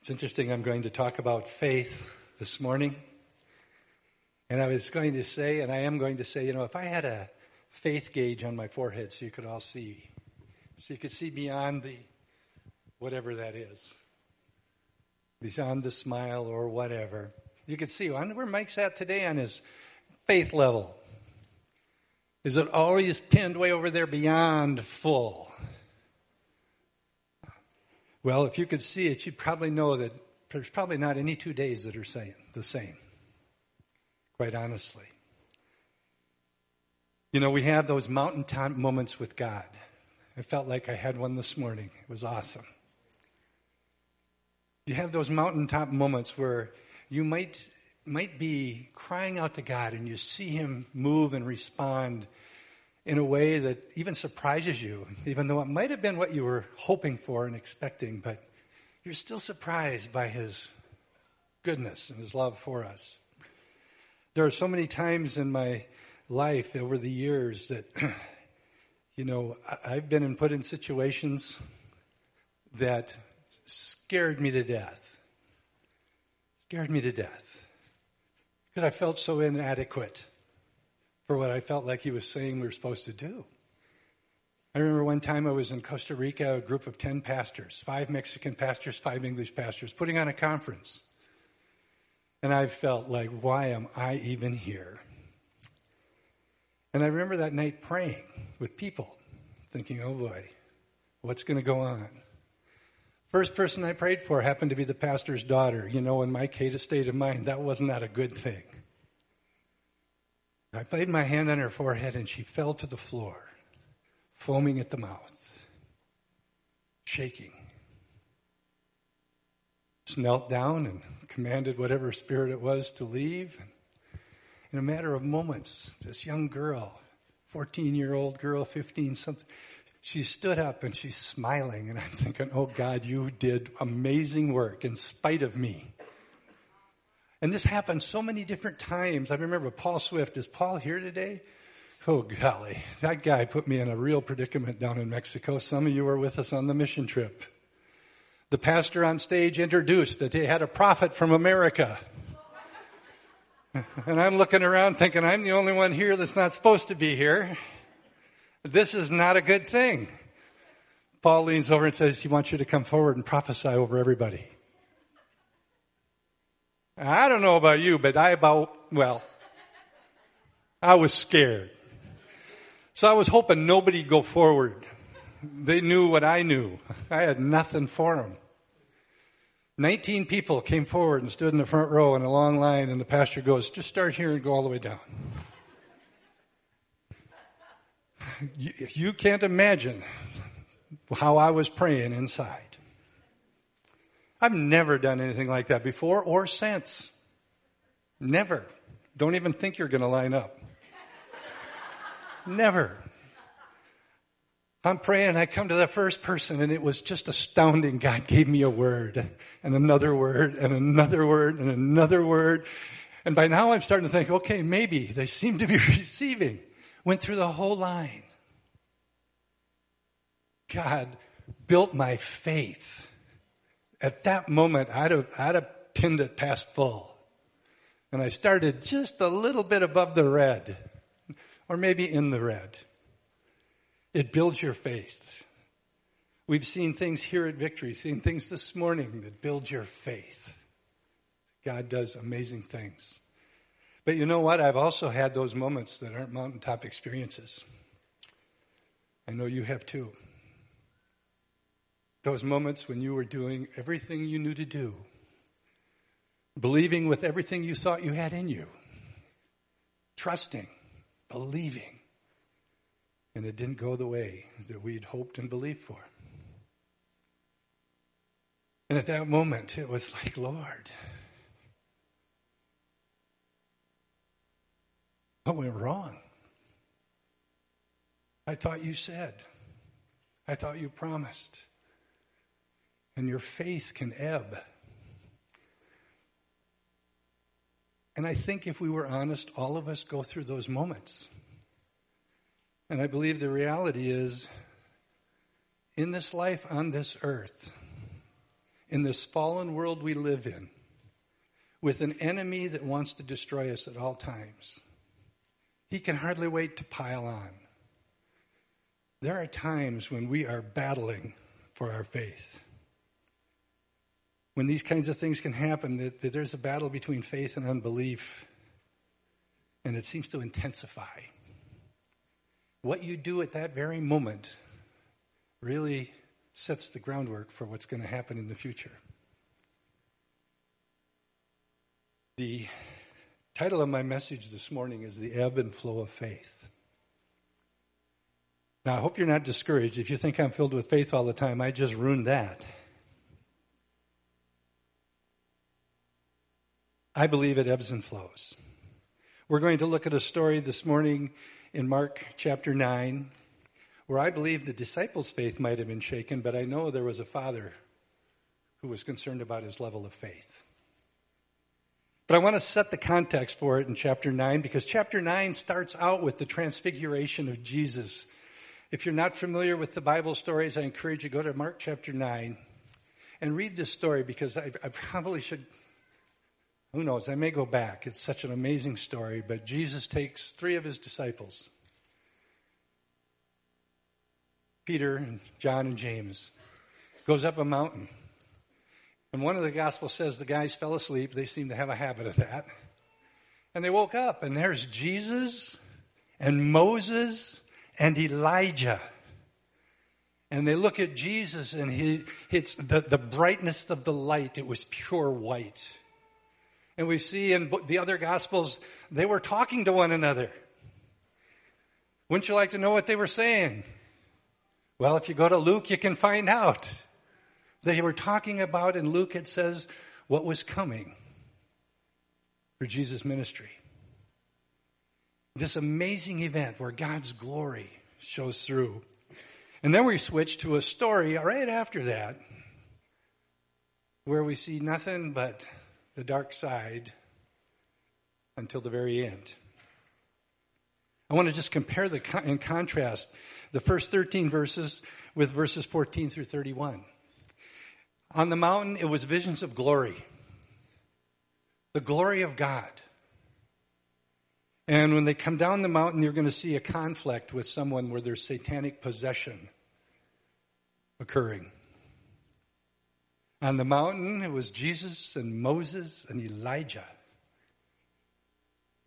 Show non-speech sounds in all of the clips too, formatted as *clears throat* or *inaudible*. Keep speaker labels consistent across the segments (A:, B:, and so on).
A: It's interesting, I'm going to talk about faith this morning. And I was going to say, and I am going to say, you know, if I had a faith gauge on my forehead so you could all see, so you could see beyond the whatever that is, beyond the smile or whatever, you could see, where Mike's at today on his faith level. Is it always pinned way over there beyond full? Well, if you could see it, you'd probably know that there's probably not any two days that are same, the same, quite honestly. You know, we have those mountaintop moments with God. I felt like I had one this morning. It was awesome. You have those mountaintop moments where you might might be crying out to God and you see him move and respond in a way that even surprises you, even though it might have been what you were hoping for and expecting, but you're still surprised by his goodness and his love for us. There are so many times in my life over the years that, *clears throat* you know, I've been in, put in situations that scared me to death. Scared me to death. Because I felt so inadequate for what I felt like he was saying we were supposed to do. I remember one time I was in Costa Rica, a group of 10 pastors, five Mexican pastors, five English pastors, putting on a conference. And I felt like, why am I even here? And I remember that night praying with people, thinking, oh boy, what's going to go on? First person I prayed for happened to be the pastor's daughter. You know, in my state of mind, that was not a good thing. I laid my hand on her forehead and she fell to the floor, foaming at the mouth, shaking. Just knelt down and commanded whatever spirit it was to leave. And in a matter of moments, this young girl, 14 year old girl, 15 something, she stood up and she's smiling. And I'm thinking, oh God, you did amazing work in spite of me. And this happened so many different times. I remember Paul Swift. Is Paul here today? Oh, golly. That guy put me in a real predicament down in Mexico. Some of you were with us on the mission trip. The pastor on stage introduced that he had a prophet from America. *laughs* And I'm looking around thinking, I'm the only one here that's not supposed to be here. This is not a good thing. Paul leans over and says, he wants you to come forward and prophesy over everybody. I don't know about you, but I about, well, I was scared. So I was hoping nobody'd go forward. They knew what I knew. I had nothing for them. 19 people came forward and stood in the front row in a long line, and the pastor goes, Just start here and go all the way down. You, you can't imagine how I was praying inside. I've never done anything like that before or since. Never. Don't even think you're going to line up. Never. I'm praying, I come to the first person, and it was just astounding. God gave me a word, and another word, and another word, and another word. And by now I'm starting to think, okay, maybe they seem to be *laughs* receiving. Went through the whole line. God built my faith at that moment, I'd have, I'd have pinned it past full. And I started just a little bit above the red, or maybe in the red. It builds your faith. We've seen things here at Victory, seen things this morning that build your faith. God does amazing things. But you know what? I've also had those moments that aren't mountaintop experiences. I know you have too. Those moments when you were doing everything you knew to do, believing with everything you thought you had in you, trusting, believing, and it didn't go the way that we'd hoped and believed for. And at that moment, it was like, Lord, what went wrong? I thought you said. I thought you promised and your faith can ebb. And I think if we were honest, all of us go through those moments. And I believe the reality is in this life on this earth, in this fallen world we live in, with an enemy that wants to destroy us at all times, he can hardly wait to pile on. There are times when we are battling for our faith. When these kinds of things can happen, that, that there's a battle between faith and unbelief, and it seems to intensify. What you do at that very moment really sets the groundwork for what's going to happen in the future. The title of my message this morning is The Ebb and Flow of Faith. Now, I hope you're not discouraged. If you think I'm filled with faith all the time, I just ruined that. I believe it ebbs and flows. We're going to look at a story this morning in Mark chapter 9 where I believe the disciples' faith might have been shaken, but I know there was a father who was concerned about his level of faith. But I want to set the context for it in chapter 9 because chapter 9 starts out with the transfiguration of Jesus. If you're not familiar with the Bible stories, I encourage you to go to Mark chapter 9 and read this story because I, I probably should who knows? I may go back. It's such an amazing story, but Jesus takes three of his disciples Peter and John and James, goes up a mountain. And one of the gospels says the guys fell asleep. They seem to have a habit of that. And they woke up, and there's Jesus and Moses and Elijah. And they look at Jesus, and he, it's the, the brightness of the light. It was pure white. And we see in the other gospels, they were talking to one another. Wouldn't you like to know what they were saying? Well, if you go to Luke, you can find out. They were talking about, in Luke it says, what was coming for Jesus' ministry. This amazing event where God's glory shows through. And then we switch to a story right after that where we see nothing but the dark side until the very end. I want to just compare the in contrast the first 13 verses with verses 14 through 31. On the mountain, it was visions of glory, the glory of God. And when they come down the mountain, you're going to see a conflict with someone where there's satanic possession occurring. On the mountain, it was Jesus and Moses and Elijah.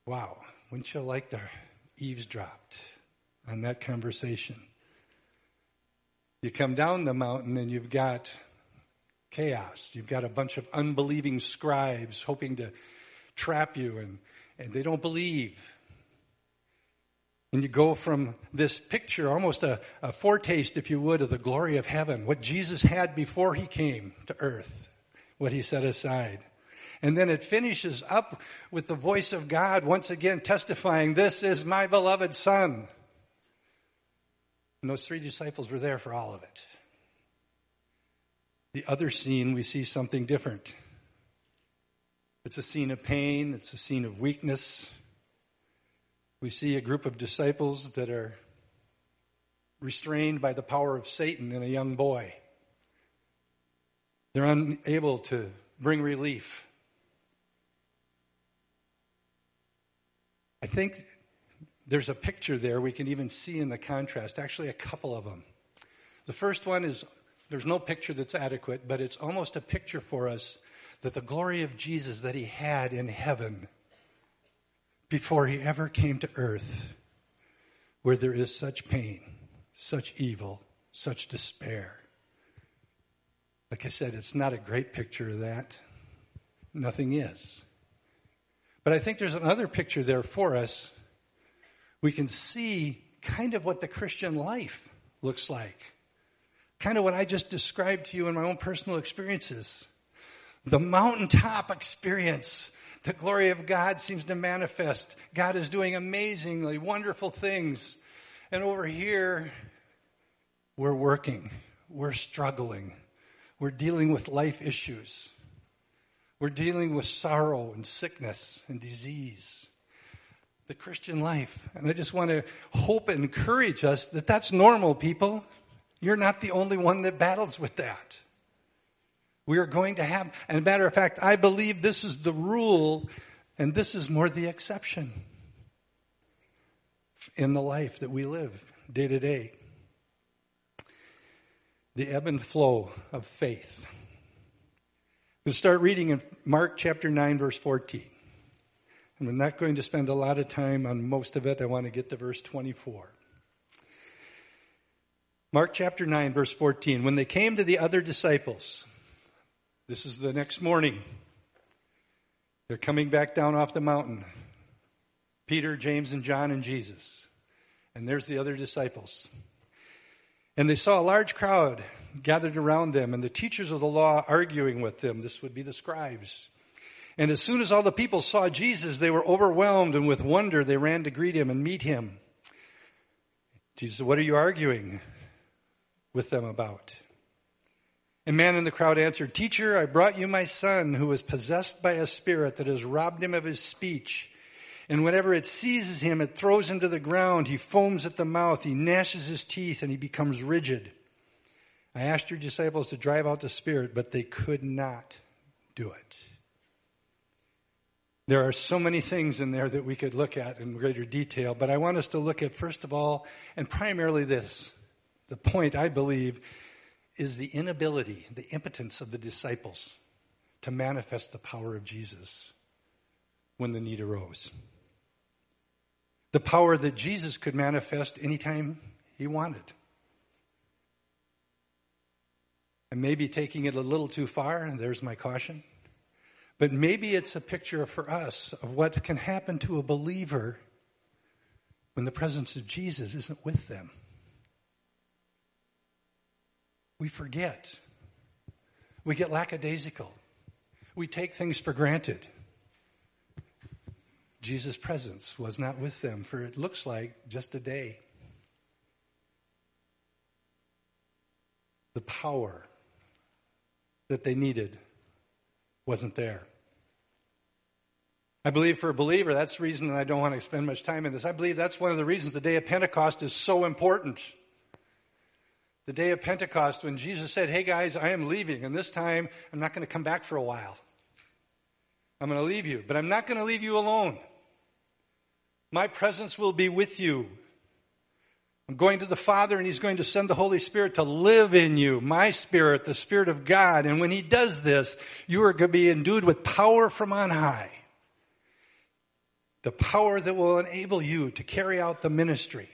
A: Wow, wouldn't you like to eavesdropped on that conversation? You come down the mountain and you've got chaos. You've got a bunch of unbelieving scribes hoping to trap you and, and they don't believe. And you go from this picture, almost a, a, foretaste, if you would, of the glory of heaven, what Jesus had before he came to earth, what he set aside. And then it finishes up with the voice of God once again testifying, This is my beloved Son. And those three disciples were there for all of it. The other scene, we see something different. It's a scene of pain, it's a scene of weakness, we see a group of disciples that are restrained by the power of Satan in a young boy. They're unable to bring relief. I think there's a picture there we can even see in the contrast, actually, a couple of them. The first one is there's no picture that's adequate, but it's almost a picture for us that the glory of Jesus that he had in heaven before he ever came to earth where there is such pain, such evil, such despair. Like I said, it's not a great picture of that. Nothing is. But I think there's another picture there for us. We can see kind of what the Christian life looks like. Kind of what I just described to you in my own personal experiences. The mountaintop experience the glory of God seems to manifest. God is doing amazingly wonderful things. And over here, we're working, we're struggling, we're dealing with life issues, we're dealing with sorrow and sickness and disease. The Christian life. And I just want to hope and encourage us that that's normal, people. You're not the only one that battles with that. We are going to have, and a matter of fact, I believe this is the rule and this is more the exception in the life that we live day to day. The ebb and flow of faith. We'll start reading in Mark chapter 9 verse 14. And we're not going to spend a lot of time on most of it. I want to get to verse 24. Mark chapter 9 verse 14. When they came to the other disciples, this is the next morning. They're coming back down off the mountain. Peter, James, and John, and Jesus. And there's the other disciples. And they saw a large crowd gathered around them, and the teachers of the law arguing with them. This would be the scribes. And as soon as all the people saw Jesus, they were overwhelmed, and with wonder they ran to greet him and meet him. Jesus What are you arguing with them about? A man in the crowd answered, Teacher, I brought you my son who is possessed by a spirit that has robbed him of his speech. And whenever it seizes him, it throws him to the ground. He foams at the mouth. He gnashes his teeth and he becomes rigid. I asked your disciples to drive out the spirit, but they could not do it. There are so many things in there that we could look at in greater detail, but I want us to look at, first of all, and primarily this. The point, I believe, is the inability, the impotence of the disciples to manifest the power of Jesus when the need arose. The power that Jesus could manifest anytime he wanted. And maybe taking it a little too far, and there's my caution. But maybe it's a picture for us of what can happen to a believer when the presence of Jesus isn't with them we forget. We get lackadaisical. We take things for granted. Jesus' presence was not with them for it looks like just a day. The power that they needed wasn't there. I believe for a believer, that's the reason, and I don't want to spend much time in this. I believe that's one of the reasons the day of Pentecost is so important the day of Pentecost when Jesus said, Hey guys, I am leaving, and this time I'm not going to come back for a while. I'm going to leave you, but I'm not going to leave you alone. My presence will be with you. I'm going to the Father and He's going to send the Holy Spirit to live in you, my Spirit, the Spirit of God. And when He does this, you are going to be endued with power from on high. The power that will enable you to carry out the ministry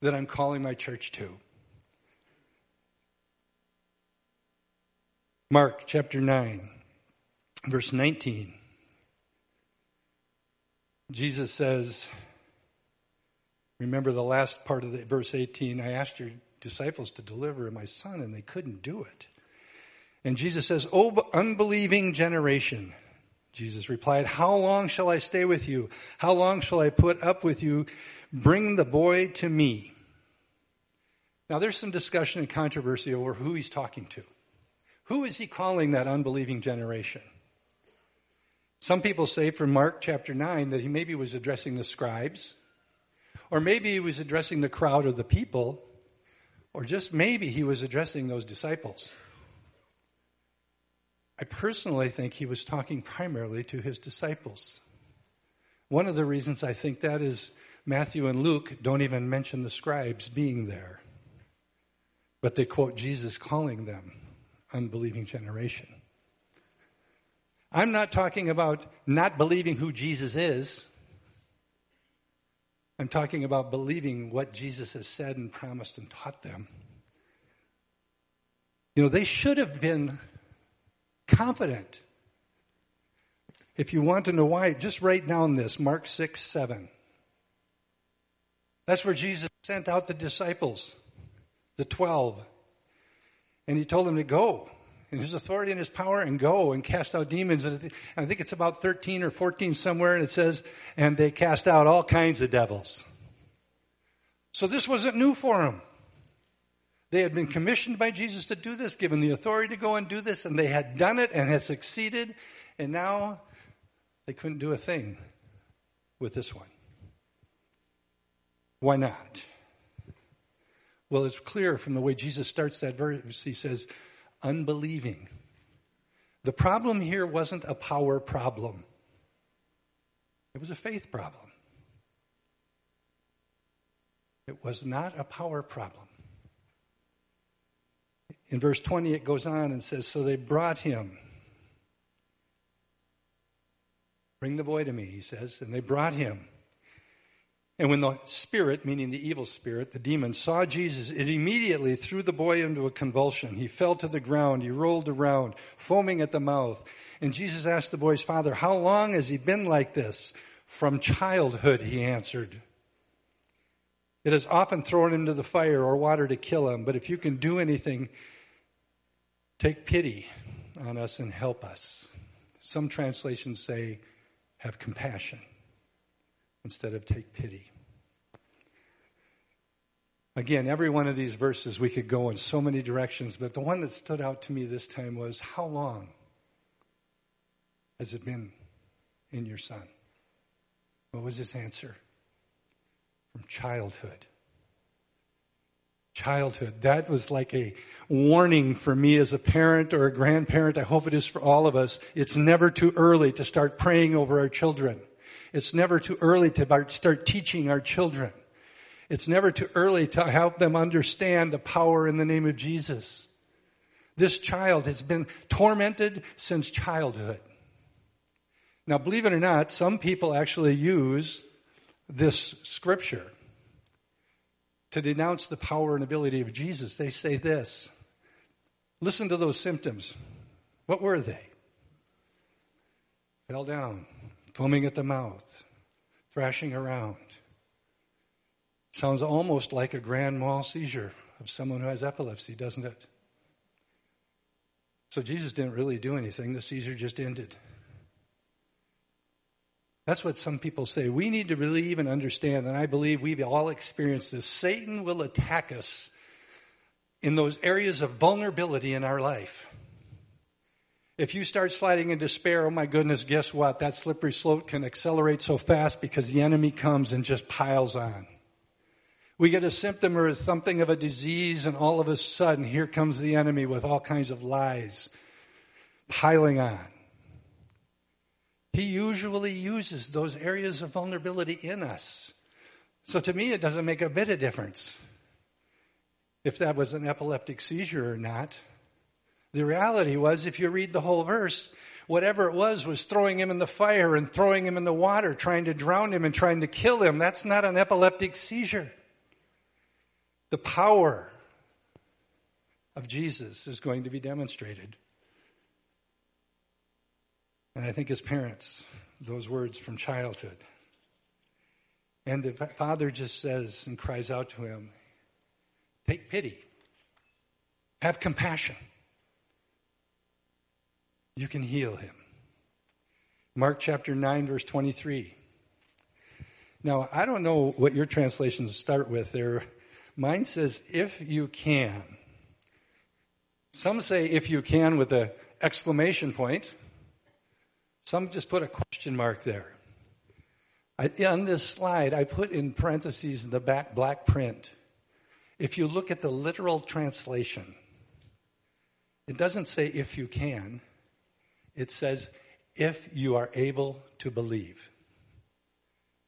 A: that I'm calling my church to. Mark chapter 9, verse 19. Jesus says, remember the last part of the, verse 18, I asked your disciples to deliver my son and they couldn't do it. And Jesus says, O unbelieving generation, Jesus replied, How long shall I stay with you? How long shall I put up with you? Bring the boy to me. Now there's some discussion and controversy over who he's talking to. Who is he calling that unbelieving generation? Some people say from Mark chapter 9 that he maybe was addressing the scribes, or maybe he was addressing the crowd of the people, or just maybe he was addressing those disciples. I personally think he was talking primarily to his disciples. One of the reasons I think that is Matthew and Luke don't even mention the scribes being there, but they quote Jesus calling them unbelieving generation. I'm not talking about not believing who Jesus is. I'm talking about believing what Jesus has said and promised and taught them. You know, they should have been confident. If you want to know why, just write down this Mark 6 7. That's where Jesus sent out the disciples, the 12. And he told them to go in his authority and his power and go and cast out demons. And I think it's about 13 or 14 somewhere and it says, and they cast out all kinds of devils. So this wasn't new for them. They had been commissioned by Jesus to do this, given the authority to go and do this, and they had done it and had succeeded, and now they couldn't do a thing with this one. Why not? Well, it's clear from the way Jesus starts that verse. He says, unbelieving The problem here wasn't a power problem. It was a faith problem. It was not a power problem. In verse 20, it goes on and says, So they brought him. Bring the boy to me, he says. And they brought him. And when the spirit, meaning the evil spirit, the demon, saw Jesus, it immediately threw the boy into a convulsion. He fell to the ground. He rolled around, foaming at the mouth. And Jesus asked the boy's father, How long has he been like this? From childhood, he answered. It has often thrown him into the fire or water to kill him, but if you can do anything, take pity on us and help us. Some translations say, have compassion instead of take pity. Again, every one of these verses we could go in so many directions, but the one that stood out to me this time was how long has it been in your son? What was his answer? From childhood. Childhood. That was like a warning for me as a parent or a grandparent. I hope it is for all of us. It's never too early to start praying over our children. It's never too early to start teaching our children. It's never too early to help them understand the power in the name of Jesus. This child has been tormented since childhood. Now, believe it or not, some people actually use this scripture to denounce the power and ability of Jesus. They say this listen to those symptoms. What were they? Fell down, foaming at the mouth, thrashing around. Sounds almost like a grand mal seizure of someone who has epilepsy, doesn't it? So Jesus didn't really do anything. The seizure just ended. That's what some people say. We need to really even understand, and I believe we've all experienced this. Satan will attack us in those areas of vulnerability in our life. If you start sliding in despair, oh my goodness, guess what? That slippery slope can accelerate so fast because the enemy comes and just piles on. We get a symptom or something of a disease and all of a sudden here comes the enemy with all kinds of lies piling on. He usually uses those areas of vulnerability in us. So to me, it doesn't make a bit of difference if that was an epileptic seizure or not. The reality was, if you read the whole verse, whatever it was was throwing him in the fire and throwing him in the water, trying to drown him and trying to kill him. That's not an epileptic seizure. The power of Jesus is going to be demonstrated. And I think as parents, those words from childhood. And the father just says and cries out to him, Take pity, have compassion you can heal him. Mark chapter 9, verse 23. Now, I don't know what your translations start with there. Mine says, if you can. Some say, if you can, with an exclamation point. Some just put a question mark there. I, on this slide, I put in parentheses in the back black print. If you look at the literal translation, it doesn't say if you can. It says, if you are able to believe.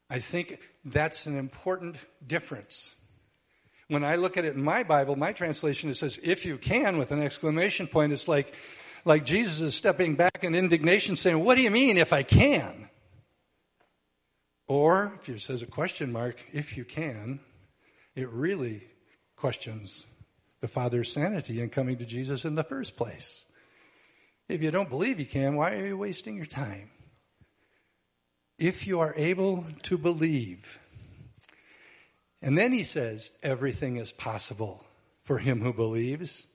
A: I think that's an important difference. When I look at it in my Bible, my translation, it says, if you can, with an exclamation point. It's like, like Jesus is stepping back in indignation saying, what do you mean if I can? Or, if it says a question mark, if you can, it really questions the Father's sanity in coming to Jesus in the first place. If you don't believe you can, why are you wasting your time? If you are able to believe. And then he says, everything is possible for him who believes.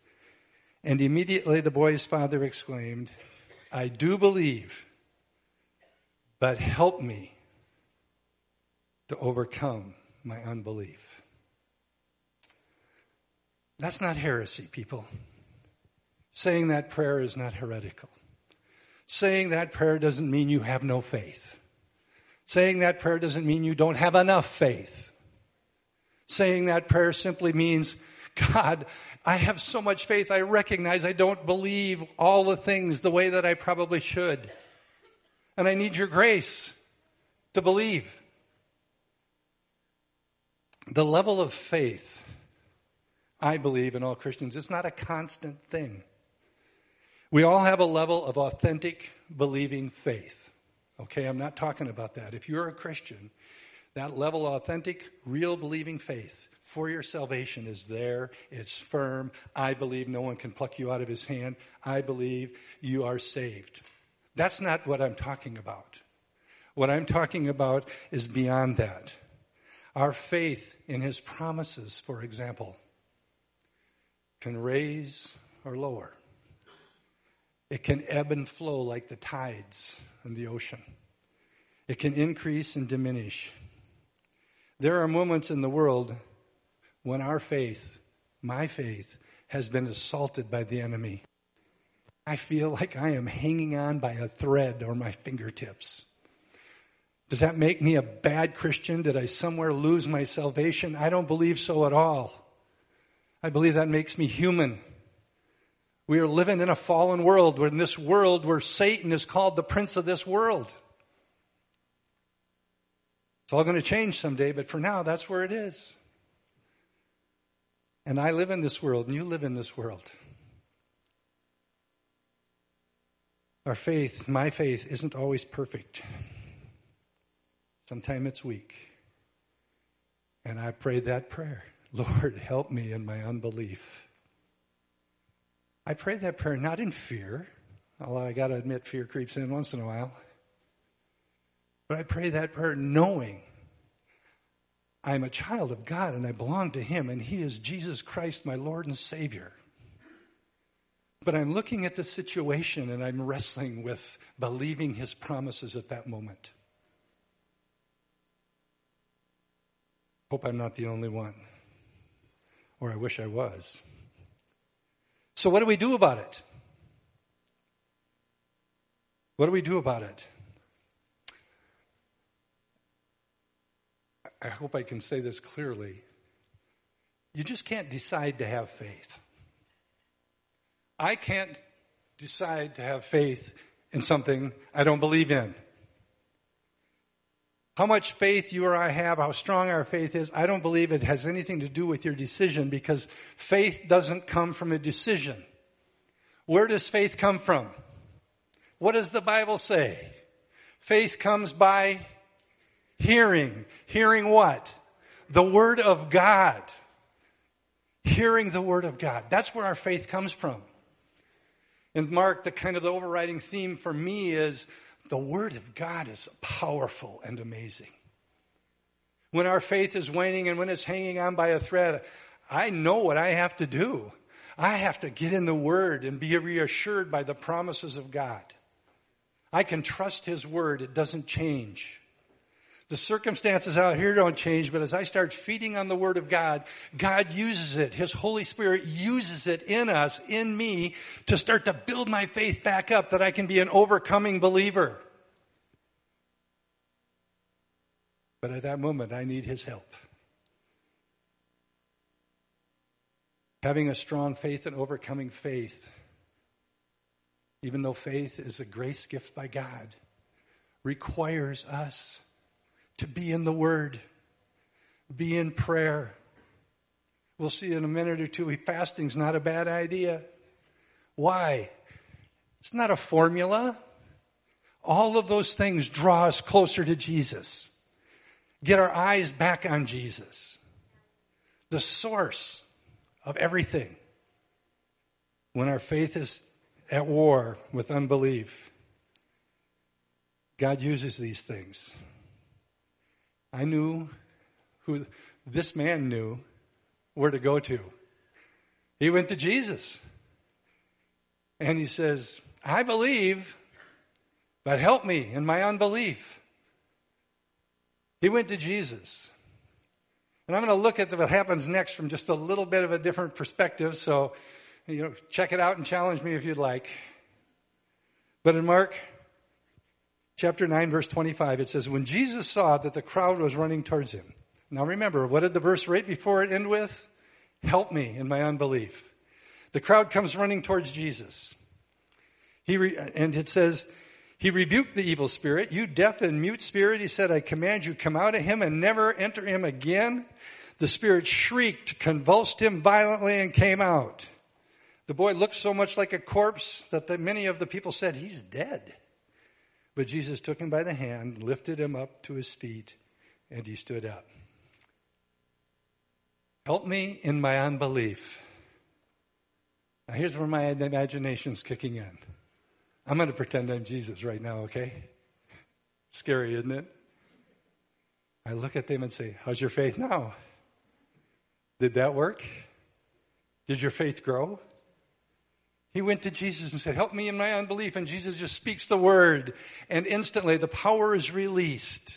A: And immediately the boy's father exclaimed, I do believe, but help me to overcome my unbelief. That's not heresy, people. Saying that prayer is not heretical. Saying that prayer doesn't mean you have no faith. Saying that prayer doesn't mean you don't have enough faith. Saying that prayer simply means, God, I have so much faith. I recognize I don't believe all the things the way that I probably should. And I need your grace to believe. The level of faith, I believe in all Christians, is not a constant thing. We all have a level of authentic believing faith. Okay, I'm not talking about that. If you're a Christian, that level of authentic, real believing faith for your salvation is there. It's firm. I believe no one can pluck you out of his hand. I believe you are saved. That's not what I'm talking about. What I'm talking about is beyond that. Our faith in his promises, for example, can raise or lower. It can ebb and flow like the tides in the ocean. It can increase and diminish. There are moments in the world when our faith, my faith, has been assaulted by the enemy. I feel like I am hanging on by a thread or my fingertips. Does that make me a bad Christian? Did I somewhere lose my salvation? I don't believe so at all. I believe that makes me human. We are living in a fallen world, We're in this world where Satan is called the prince of this world. It's all going to change someday, but for now, that's where it is. And I live in this world, and you live in this world. Our faith, my faith, isn't always perfect. Sometimes it's weak. And I pray that prayer *laughs* Lord, help me in my unbelief. I pray that prayer not in fear, although I got to admit fear creeps in once in a while. But I pray that prayer knowing I'm a child of God and I belong to Him and He is Jesus Christ, my Lord and Savior. But I'm looking at the situation and I'm wrestling with believing His promises at that moment. Hope I'm not the only one. Or I wish I was. So, what do we do about it? What do we do about it? I hope I can say this clearly. You just can't decide to have faith. I can't decide to have faith in something I don't believe in. How much faith you or I have, how strong our faith is, I don't believe it has anything to do with your decision because faith doesn't come from a decision. Where does faith come from? What does the Bible say? Faith comes by hearing. Hearing what? The Word of God. Hearing the Word of God. That's where our faith comes from. And Mark, the kind of the overriding theme for me is the Word of God is powerful and amazing. When our faith is waning and when it's hanging on by a thread, I know what I have to do. I have to get in the Word and be reassured by the promises of God. I can trust His Word. It doesn't change. The circumstances out here don't change, but as I start feeding on the Word of God, God uses it. His Holy Spirit uses it in us, in me, to start to build my faith back up that I can be an overcoming believer. But at that moment, I need His help. Having a strong faith and overcoming faith, even though faith is a grace gift by God, requires us to be in the Word, be in prayer. We'll see in a minute or two, fasting's not a bad idea. Why? It's not a formula. All of those things draw us closer to Jesus. Get our eyes back on Jesus. The source of everything. When our faith is at war with unbelief, God uses these things. I knew who this man knew where to go to. He went to Jesus. And he says, I believe, but help me in my unbelief. He went to Jesus. And I'm going to look at what happens next from just a little bit of a different perspective. So, you know, check it out and challenge me if you'd like. But in Mark chapter 9 verse 25, it says, when Jesus saw that the crowd was running towards him. Now remember, what did the verse right before it end with? Help me in my unbelief. The crowd comes running towards Jesus. He re- and it says, he rebuked the evil spirit. You deaf and mute spirit, he said, I command you, come out of him and never enter him again. The spirit shrieked, convulsed him violently, and came out. The boy looked so much like a corpse that the, many of the people said, He's dead. But Jesus took him by the hand, lifted him up to his feet, and he stood up. Help me in my unbelief. Now, here's where my imagination's kicking in. I'm going to pretend I'm Jesus right now, okay? Scary, isn't it? I look at them and say, How's your faith now? Did that work? Did your faith grow? He went to Jesus and said, Help me in my unbelief. And Jesus just speaks the word, and instantly the power is released.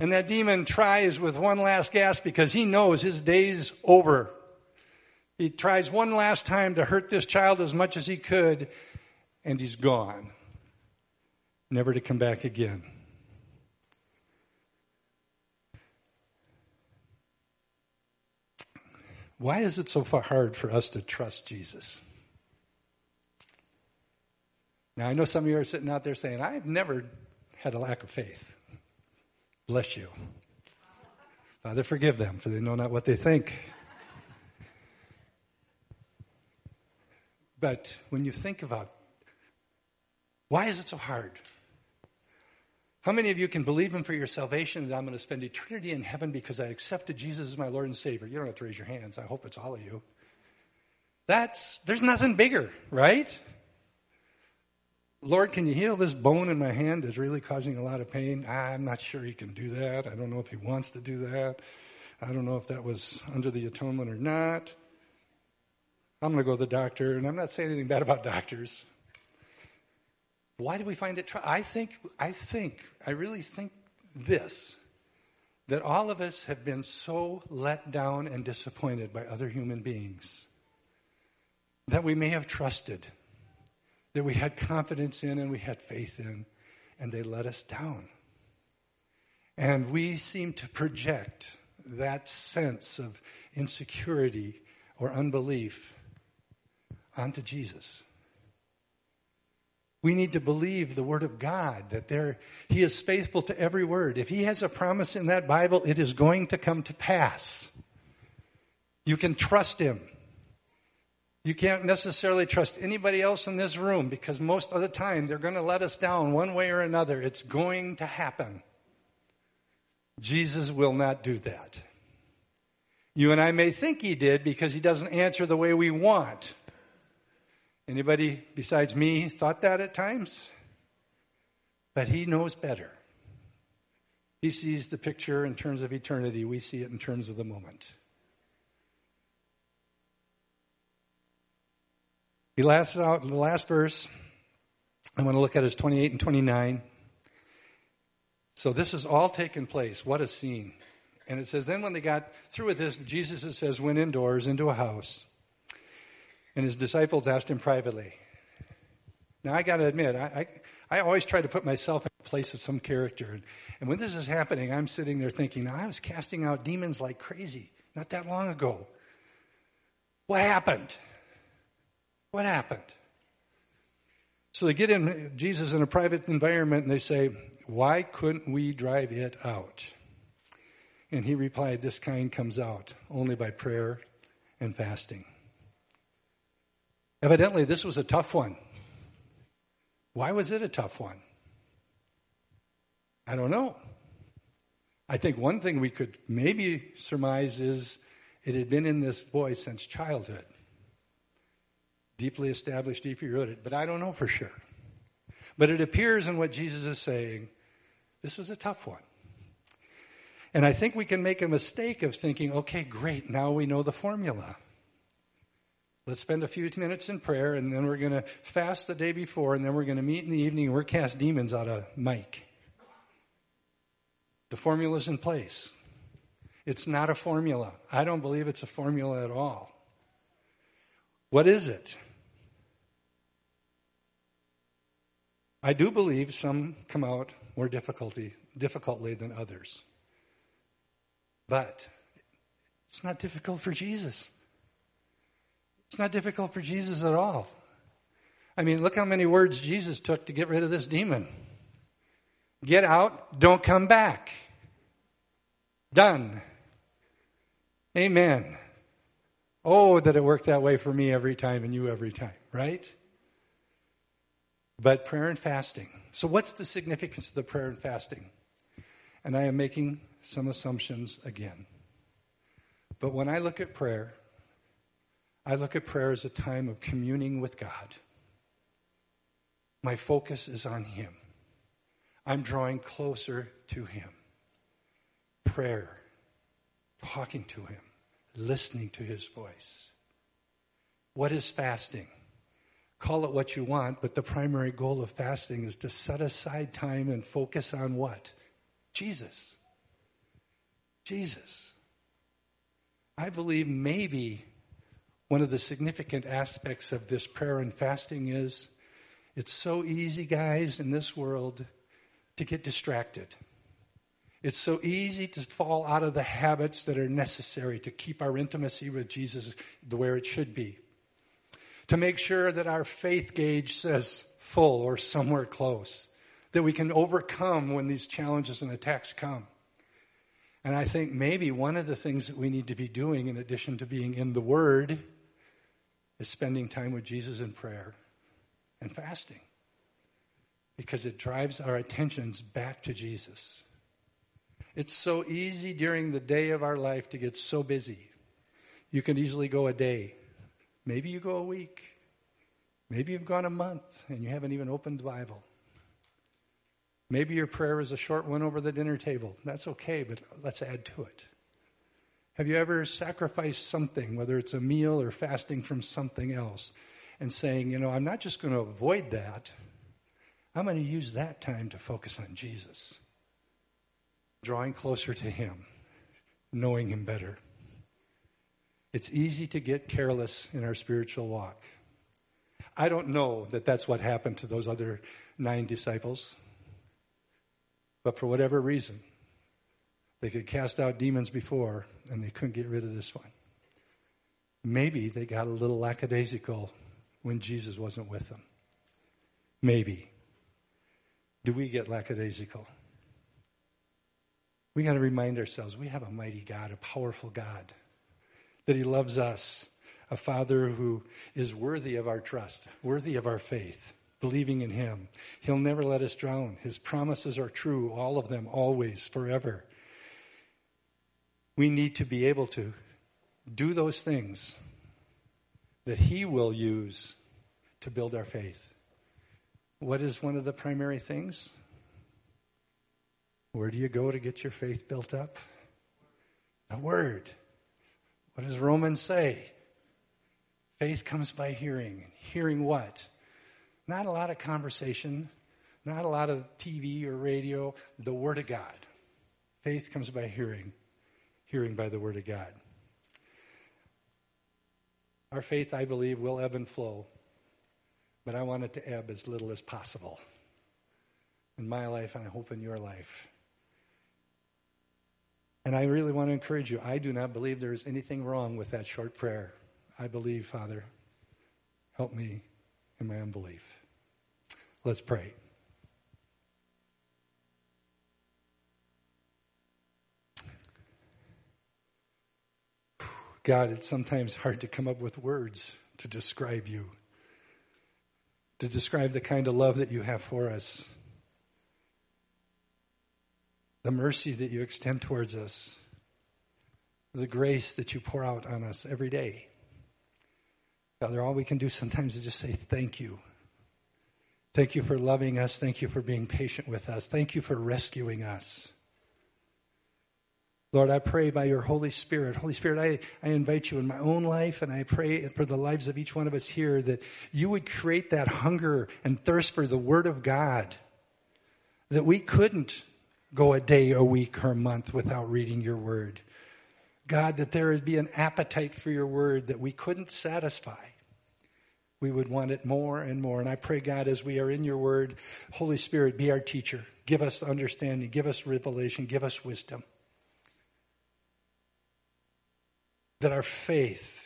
A: And that demon tries with one last gasp because he knows his day's over. He tries one last time to hurt this child as much as he could, and he's gone, never to come back again. Why is it so hard for us to trust Jesus? Now, I know some of you are sitting out there saying, I've never had a lack of faith. Bless you. Father, forgive them, for they know not what they think. But when you think about why is it so hard? How many of you can believe Him for your salvation that I'm going to spend eternity in heaven because I accepted Jesus as my Lord and Savior? You don't have to raise your hands. I hope it's all of you. That's, there's nothing bigger, right? Lord, can you heal this bone in my hand that's really causing a lot of pain? Ah, I'm not sure He can do that. I don't know if He wants to do that. I don't know if that was under the atonement or not. I'm going to go to the doctor, and I'm not saying anything bad about doctors. Why do we find it? Tr- I think, I think, I really think this that all of us have been so let down and disappointed by other human beings that we may have trusted, that we had confidence in and we had faith in, and they let us down. And we seem to project that sense of insecurity or unbelief onto Jesus. We need to believe the Word of God, that there, He is faithful to every word. If He has a promise in that Bible, it is going to come to pass. You can trust Him. You can't necessarily trust anybody else in this room because most of the time they're going to let us down one way or another. It's going to happen. Jesus will not do that. You and I may think He did because He doesn't answer the way we want. Anybody besides me thought that at times? But he knows better. He sees the picture in terms of eternity. We see it in terms of the moment. He lasts out uh, the last verse. I want to look at is 28 and 29. So this has all taken place. What a scene. And it says, then when they got through with this, Jesus, it says, went indoors into a house. And his disciples asked him privately. Now, I got to admit, I, I, I, always try to put myself in the place of some character. And when this is happening, I'm sitting there thinking, now, I was casting out demons like crazy not that long ago. What happened? What happened? So they get in Jesus in a private environment and they say, Why couldn't we drive it out? And he replied, This kind comes out only by prayer and fasting. Evidently, this was a tough one. Why was it a tough one? I don't know. I think one thing we could maybe surmise is it had been in this boy since childhood. Deeply established, deeply rooted, but I don't know for sure. But it appears in what Jesus is saying, this was a tough one. And I think we can make a mistake of thinking, okay, great, now we know the formula. Let's spend a few minutes in prayer, and then we're going to fast the day before, and then we're going to meet in the evening, and we're cast demons out of Mike. The formula's in place. It's not a formula. I don't believe it's a formula at all. What is it? I do believe some come out more difficulty, difficultly than others. But it's not difficult for Jesus. It's not difficult for Jesus at all. I mean, look how many words Jesus took to get rid of this demon. Get out, don't come back. Done. Amen. Oh, that it worked that way for me every time and you every time, right? But prayer and fasting. So, what's the significance of the prayer and fasting? And I am making some assumptions again. But when I look at prayer, I look at prayer as a time of communing with God. My focus is on Him. I'm drawing closer to Him. Prayer, talking to Him, listening to His voice. What is fasting? Call it what you want, but the primary goal of fasting is to set aside time and focus on what? Jesus. Jesus. I believe maybe one of the significant aspects of this prayer and fasting is it's so easy, guys, in this world to get distracted. It's so easy to fall out of the habits that are necessary to keep our intimacy with Jesus the where it should be. To make sure that our faith gauge says full or somewhere close. That we can overcome when these challenges and attacks come. And I think maybe one of the things that we need to be doing in addition to being in the Word is spending time with Jesus in prayer and fasting because it drives our attentions back to Jesus. It's so easy during the day of our life to get so busy. You can easily go a day. Maybe you go a week. Maybe you've gone a month and you haven't even opened the Bible. Maybe your prayer is a short one over the dinner table. That's okay, but let's add to it. Have you ever sacrificed something, whether it's a meal or fasting from something else, and saying, you know, I'm not just going to avoid that, I'm going to use that time to focus on Jesus, drawing closer to Him, knowing Him better. It's easy to get careless in our spiritual walk. I don't know that that's what happened to those other nine disciples, but for whatever reason, they could cast out demons before and they couldn't get rid of this one. Maybe they got a little lackadaisical when Jesus wasn't with them. Maybe. Do we get lackadaisical? We got to remind ourselves we have a mighty God, a powerful God, that He loves us, a Father who is worthy of our trust, worthy of our faith, believing in Him. He'll never let us drown. His promises are true, all of them, always, forever. We need to be able to do those things that He will use to build our faith. What is one of the primary things? Where do you go to get your faith built up? The Word. What does Romans say? Faith comes by hearing. Hearing what? Not a lot of conversation, not a lot of TV or radio, the Word of God. Faith comes by hearing, hearing by the Word of God. Our faith, I believe, will ebb and flow, but I want it to ebb as little as possible in my life, and I hope in your life. And I really want to encourage you. I do not believe there is anything wrong with that short prayer. I believe, Father, help me in my unbelief. Let's pray. God, it's sometimes hard to come up with words to describe you, to describe the kind of love that you have for us, the mercy that you extend towards us, the grace that you pour out on us every day. Father, all we can do sometimes is just say thank you. Thank you for loving us. Thank you for being patient with us. Thank you for rescuing us. Lord, I pray by your Holy Spirit. Holy Spirit, I, I invite you in my own life and I pray for the lives of each one of us here that you would create that hunger and thirst for the Word of God. That we couldn't go a day, a week, or a month without reading your Word. God, that there would be an appetite for your Word that we couldn't satisfy. We would want it more and more. And I pray, God, as we are in your Word, Holy Spirit, be our teacher. Give us understanding. Give us revelation. Give us wisdom. that our faith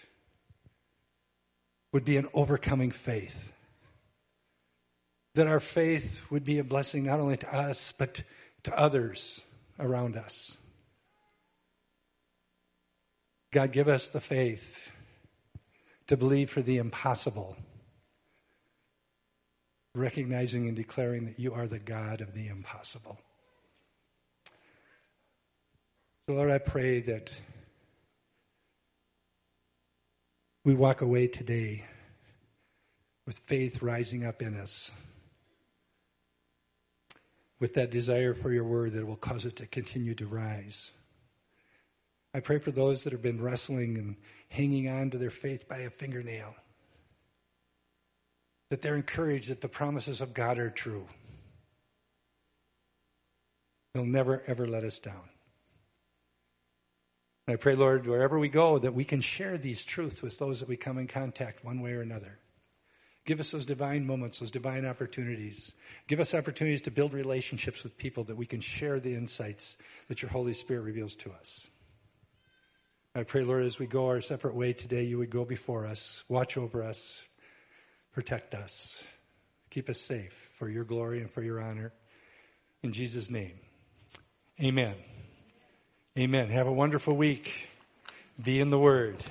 A: would be an overcoming faith. That our faith would be a blessing not only to us, but to others around us. God, give us the faith to believe for the impossible, recognizing and declaring that you are the God of the impossible. So, Lord, I pray that we walk away today with faith rising up in us, with that desire for your word that will cause it to continue to rise. I pray for those that have been wrestling and hanging on to their faith by a fingernail, that they're encouraged that the promises of God are true. He'll never, ever let us down. And I pray, Lord, wherever we go, that we can share these truths with those that we come in contact one way or another. Give us those divine moments, those divine opportunities. Give us opportunities to build relationships with people that we can share the insights that your Holy Spirit reveals to us. I pray, Lord, as we go our separate way today, you would go before us, watch over us, protect us, keep us safe for your glory and for your honor. In Jesus' name, amen. Amen. Have a wonderful week. Be in the Word.